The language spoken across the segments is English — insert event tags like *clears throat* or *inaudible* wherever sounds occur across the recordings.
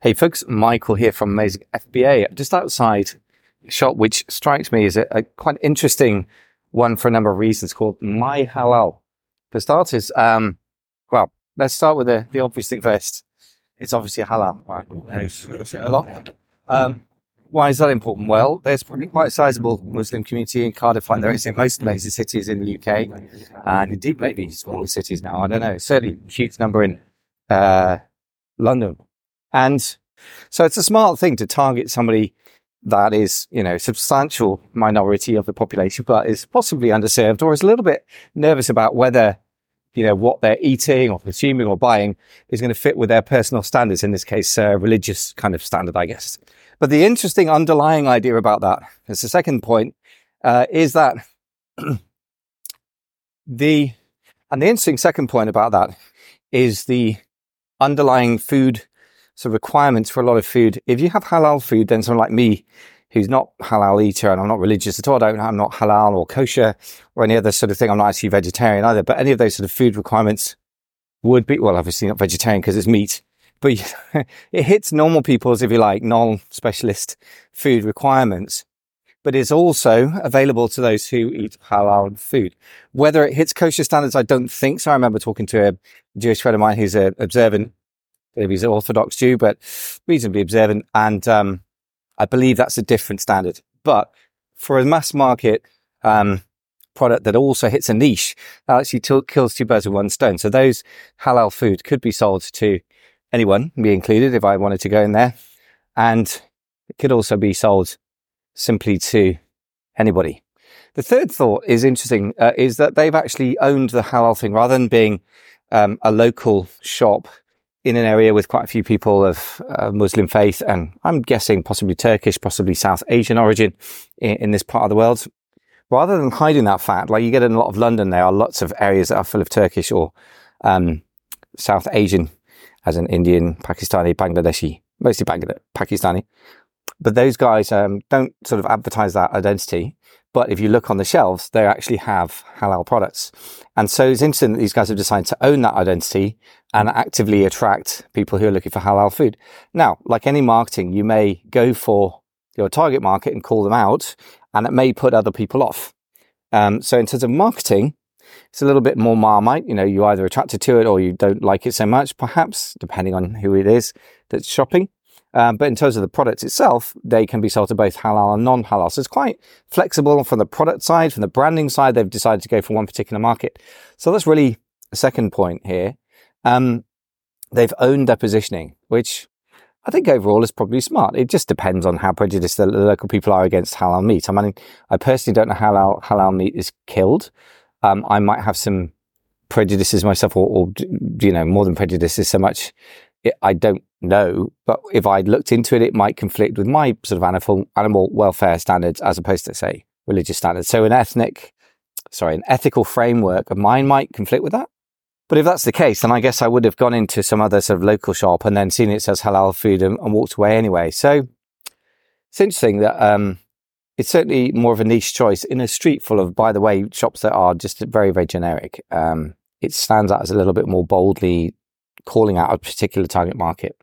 Hey folks, Michael here from Amazing FBA, just outside shop which strikes me as a, a, quite interesting one for a number of reasons called My Halal. For starters, um, well, let's start with the, the obvious thing first. It's obviously halal. Right? A. Um, why is that important? Well, there's probably quite a sizable Muslim community in Cardiff, like there is in most major cities in the UK, and indeed maybe smaller cities now. I don't know. Certainly, huge number in uh, London, and so it's a smart thing to target somebody that is, you know, substantial minority of the population, but is possibly underserved or is a little bit nervous about whether, you know, what they're eating or consuming or buying is going to fit with their personal standards. In this case, uh, religious kind of standard, I guess. But the interesting underlying idea about that, as the second point, uh, is that *clears throat* the, and the interesting second point about that is the underlying food so requirements for a lot of food. If you have halal food, then someone like me, who's not halal eater and I'm not religious at all, I don't, I'm not halal or kosher or any other sort of thing. I'm not actually vegetarian either, but any of those sort of food requirements would be, well, obviously not vegetarian because it's meat, but *laughs* it hits normal people's, if you like, non-specialist food requirements. But it's also available to those who eat halal food. Whether it hits kosher standards, I don't think so. I remember talking to a Jewish friend of mine who's an observant, he's an Orthodox Jew, but reasonably observant. And um, I believe that's a different standard. But for a mass market um, product that also hits a niche, that actually t- kills two birds with one stone. So those halal food could be sold to anyone, me included, if I wanted to go in there. And it could also be sold simply to anybody. The third thought is interesting, uh, is that they've actually owned the halal thing rather than being um, a local shop in an area with quite a few people of uh, Muslim faith and I'm guessing possibly Turkish, possibly South Asian origin in, in, this part of the world. Rather than hiding that fact, like you get in a lot of London, there are lots of areas that are full of Turkish or um, South Asian as in Indian, Pakistani, Bangladeshi, mostly Bangladesh, Pakistani. But those guys um, don't sort of advertise that identity. But if you look on the shelves, they actually have halal products. And so it's interesting that these guys have decided to own that identity and actively attract people who are looking for halal food. Now, like any marketing, you may go for your target market and call them out, and it may put other people off. Um, so in terms of marketing, it's a little bit more marmite. You know, you either attracted to it or you don't like it so much, perhaps, depending on who it is that's shopping. Um, but in terms of the product itself, they can be sold to both halal and non-halal. So it's quite flexible from the product side, from the branding side. They've decided to go for one particular market. So that's really a second point here. Um, they've owned their positioning, which I think overall is probably smart. It just depends on how prejudiced the local people are against halal meat. I mean, I personally don't know how halal, halal meat is killed um, I might have some prejudices myself, or, or, you know, more than prejudices so much. It, I don't know, but if I looked into it, it might conflict with my sort of animal animal welfare standards as opposed to say religious standards. So an ethnic, sorry, an ethical framework of mine might conflict with that. But if that's the case, then I guess I would have gone into some other sort of local shop and then seen it says halal food and, and walked away anyway. So it's interesting that um, it's certainly more of a niche choice in a street full of, by the way, shops that are just very, very generic. Um, it stands out as a little bit more boldly calling out a particular target market.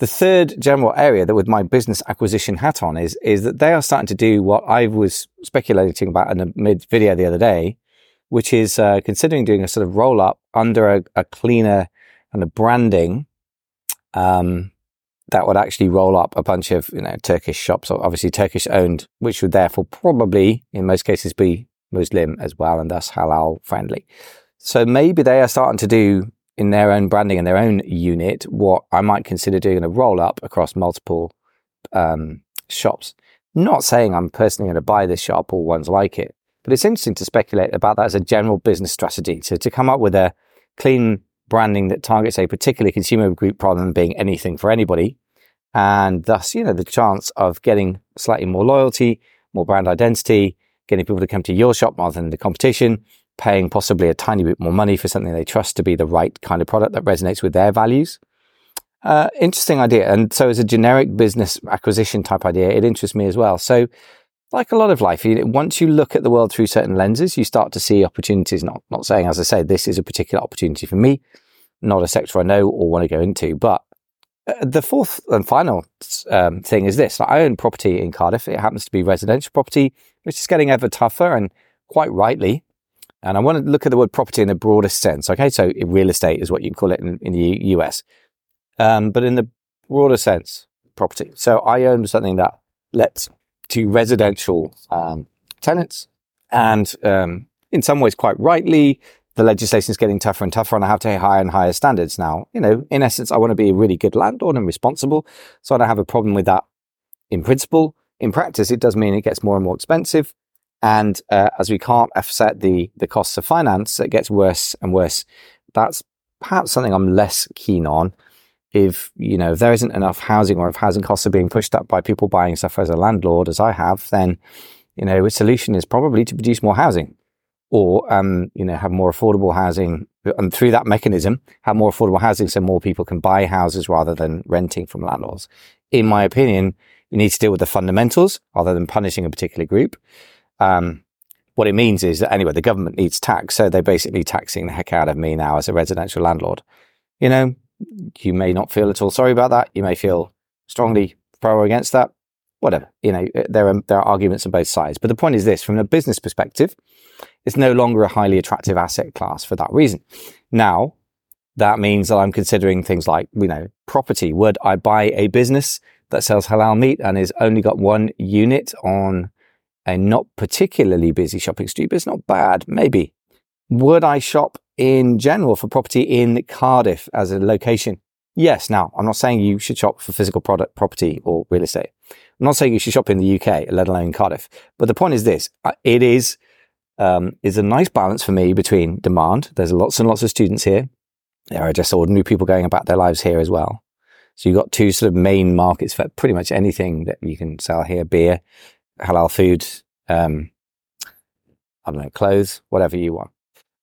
The third general area that with my business acquisition hat on is, is that they are starting to do what I was speculating about in a mid video the other day, which is uh, considering doing a sort of roll up under a, a cleaner and a branding um, that would actually roll up a bunch of you know Turkish shops, obviously Turkish owned, which would therefore probably in most cases be Muslim as well, and thus halal friendly. So maybe they are starting to do in their own branding and their own unit what I might consider doing a roll up across multiple um, shops. Not saying I'm personally going to buy this shop or ones like it, but it's interesting to speculate about that as a general business strategy. So to come up with a clean branding that targets a particular consumer group rather than being anything for anybody. And thus, you know, the chance of getting slightly more loyalty, more brand identity, getting people to come to your shop rather than the competition, paying possibly a tiny bit more money for something they trust to be the right kind of product that resonates with their values. Uh, interesting idea. And so as a generic business acquisition type idea, it interests me as well. So like a lot of life, once you look at the world through certain lenses, you start to see opportunities. Not, not saying, as I say, this is a particular opportunity for me, not a sector I know or want to go into, but Uh, the fourth and final um, thing is this. I own property in Cardiff. It happens to be residential property, which is getting ever tougher and quite rightly. And I want to look at the word property in the broadest sense. Okay. So real estate is what you call it in, in the US. Um, but in the broader sense, property. So I own something that lets to residential um, tenants. And um, in some ways, quite rightly, the legislation is getting tougher and tougher, and I have to higher and higher standards now. You know, in essence, I want to be a really good landlord and responsible. So I don't have a problem with that in principle. In practice, it does mean it gets more and more expensive. And uh, as we can't offset the the costs of finance, it gets worse and worse. That's perhaps something I'm less keen on. If you know if there isn't enough housing, or if housing costs are being pushed up by people buying stuff as a landlord, as I have, then you know a solution is probably to produce more housing, or um, you know have more affordable housing, and through that mechanism have more affordable housing, so more people can buy houses rather than renting from landlords. In my opinion, you need to deal with the fundamentals rather than punishing a particular group. Um, what it means is that anyway, the government needs tax, so they're basically taxing the heck out of me now as a residential landlord. You know, you may not feel at all sorry about that. You may feel strongly pro or against that. Whatever. You know, there are there are arguments on both sides. But the point is this: from a business perspective, it's no longer a highly attractive asset class for that reason. Now, that means that I'm considering things like, you know, property. Would I buy a business that sells halal meat and has only got one unit on a not particularly busy shopping street, but it's not bad. Maybe. Would I shop in general for property in Cardiff as a location? Yes. Now, I'm not saying you should shop for physical product, property or real estate. I'm not saying you should shop in the UK, let alone Cardiff. But the point is this: uh, it is um, is a nice balance for me between demand. There's lots and lots of students here. There are just ordinary people going about their lives here as well. So you've got two sort of main markets for pretty much anything that you can sell here: beer, halal food, um, I don't know, clothes, whatever you want.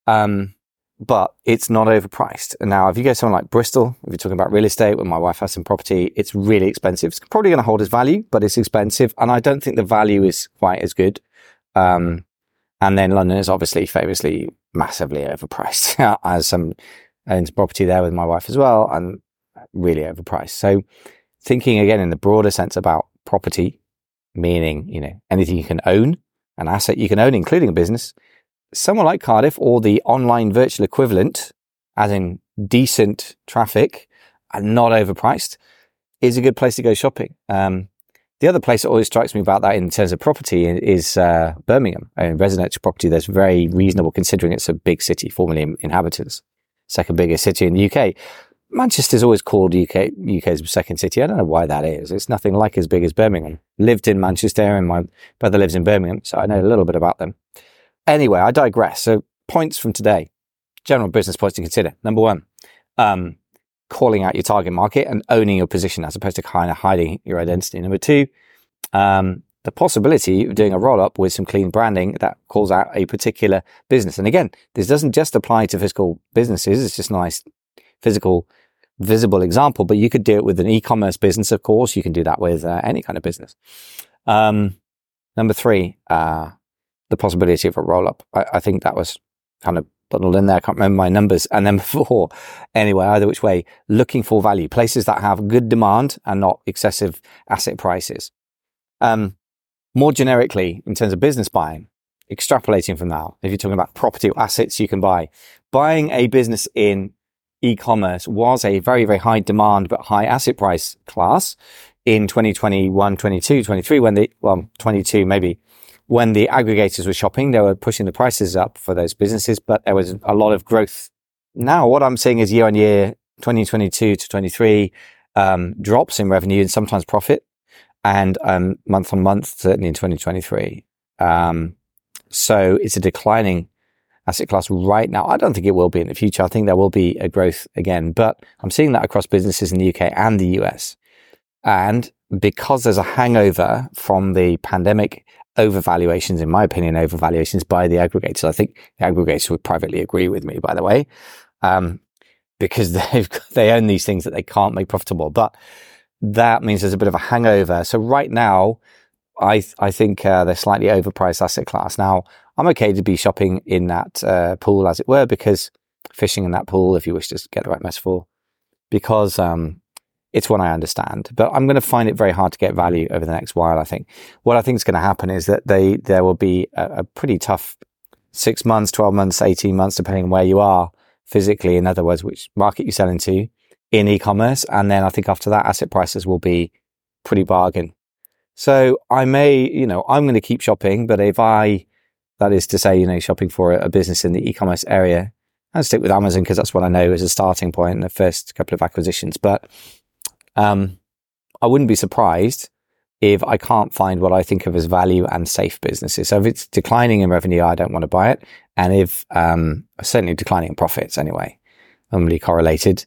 Um, but it's not overpriced. Now, if you go somewhere like Bristol, if you're talking about real estate, when my wife has some property, it's really expensive. It's probably going to hold its value, but it's expensive. And I don't think the value is quite as good. Um, and then London is obviously famously massively overpriced, *laughs* as some owns property there with my wife as well, and really overpriced. So, thinking again in the broader sense about property, meaning, you know, anything you can own, an asset you can own, including a business. Somewhere like Cardiff or the online virtual equivalent, as in decent traffic and not overpriced, is a good place to go shopping. Um, the other place that always strikes me about that in terms of property is uh, Birmingham. In residential property, there's very reasonable considering it's a big city, 4 million inhabitants, second biggest city in the UK. Manchester's always called UK UK's second city. I don't know why that is. It's nothing like as big as Birmingham. Lived in Manchester, and my brother lives in Birmingham, so I know a little bit about them. Anyway, I digress. So points from today, general business points to consider. Number one, um, calling out your target market and owning your position as opposed to kind of hiding your identity. Number two, um, the possibility of doing a roll up with some clean branding that calls out a particular business. And again, this doesn't just apply to physical businesses. It's just nice physical visible example, but you could do it with an e-commerce business. Of course, you can do that with uh, any kind of business. Um, number three, uh, the possibility of a roll up. I, I, think that was kind of bundled in there. I can't remember my numbers. And then *laughs* four, anyway, either which way, looking for value, places that have good demand and not excessive asset prices. Um, more generically, in terms of business buying, extrapolating from that, if you're talking about property or assets you can buy, buying a business in e-commerce was a very, very high demand, but high asset price class in 2021, 22, 23, when the, well, 22 maybe, when the aggregators were shopping, they were pushing the prices up for those businesses, but there was a lot of growth. Now, what I'm seeing is year on year, 2022 to 23, um, drops in revenue and sometimes profit and, um, month on month, certainly in 2023. Um, so it's a declining asset class right now. I don't think it will be in the future. I think there will be a growth again, but I'm seeing that across businesses in the UK and the US. And because there's a hangover from the pandemic overvaluations, in my opinion, overvaluations by the aggregators, I think the aggregators would privately agree with me, by the way, um, because *laughs* they've, they own these things that they can't make profitable. But that means there's a bit of a hangover. So right now, I, I think uh, they're slightly overpriced asset class. Now, I'm okay to be shopping in that uh, pool, as it were, because fishing in that pool, if you wish to get the right metaphor, because um, it's one I understand, but I'm going to find it very hard to get value over the next while. I think what I think is going to happen is that they, there will be a, a pretty tough six months, 12 months, 18 months, depending on where you are physically. In other words, which market you sell into in e-commerce. And then I think after that, asset prices will be pretty bargain. So I may, you know, I'm going to keep shopping, but if I, that is to say, you know, shopping for a, business in the e-commerce area, I'll stick with Amazon because that's what I know as a starting point in the first couple of acquisitions. But um, I wouldn't be surprised if I can't find what I think of as value and safe businesses. So if it's declining in revenue, I don't want to buy it. And if, um, certainly declining in profits anyway, normally correlated.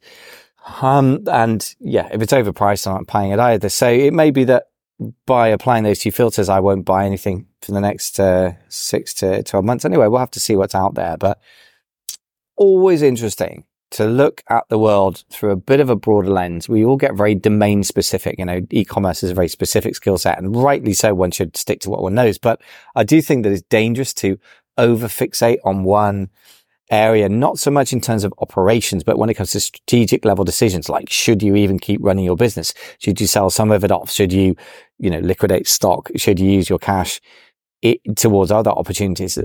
Um, and yeah, if it's overpriced, I'm not paying it either. So it may be that by applying those two filters, I won't buy anything for the next, uh, six to 12 months. Anyway, we'll have to see what's out there, but always interesting to look at the world through a bit of a broader lens. We all get very domain specific. You know, e-commerce is a very specific skill set and rightly so one should stick to what one knows. But I do think that it's dangerous to over fixate on one area, not so much in terms of operations, but when it comes to strategic level decisions, like should you even keep running your business? Should you sell some of it off? Should you, you know, liquidate stock? Should you use your cash it, towards other opportunities.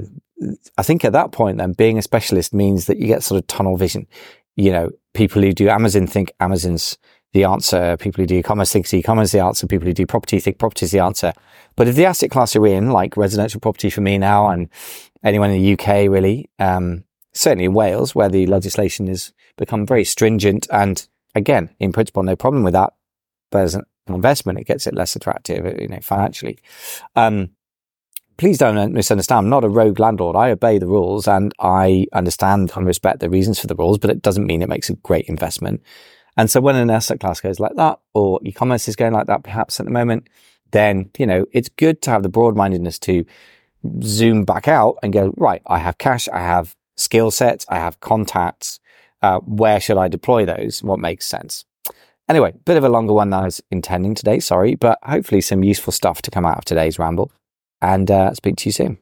I think at that point, then being a specialist means that you get sort of tunnel vision. You know, people who do Amazon think Amazon's the answer. People who do e-commerce think e-commerce is the answer. People who do property think property is the answer. But if the asset class you're in, like residential property for me now and anyone in the UK really, um, certainly in Wales where the legislation has become very stringent and again, in principle, no problem with that. But as an investment, it gets it less attractive, you know, financially. Um, please don't misunderstand. I'm not a rogue landlord. I obey the rules and I understand and respect the reasons for the rules, but it doesn't mean it makes a great investment. And so when an asset class goes like that, or e-commerce is going like that, perhaps at the moment, then, you know, it's good to have the broad mindedness to zoom back out and go, right, I have cash, I have skill sets, I have contacts. Uh, where should I deploy those? What makes sense? Anyway, bit of a longer one than I was intending today. Sorry, but hopefully some useful stuff to come out of today's ramble and uh, speak to you soon.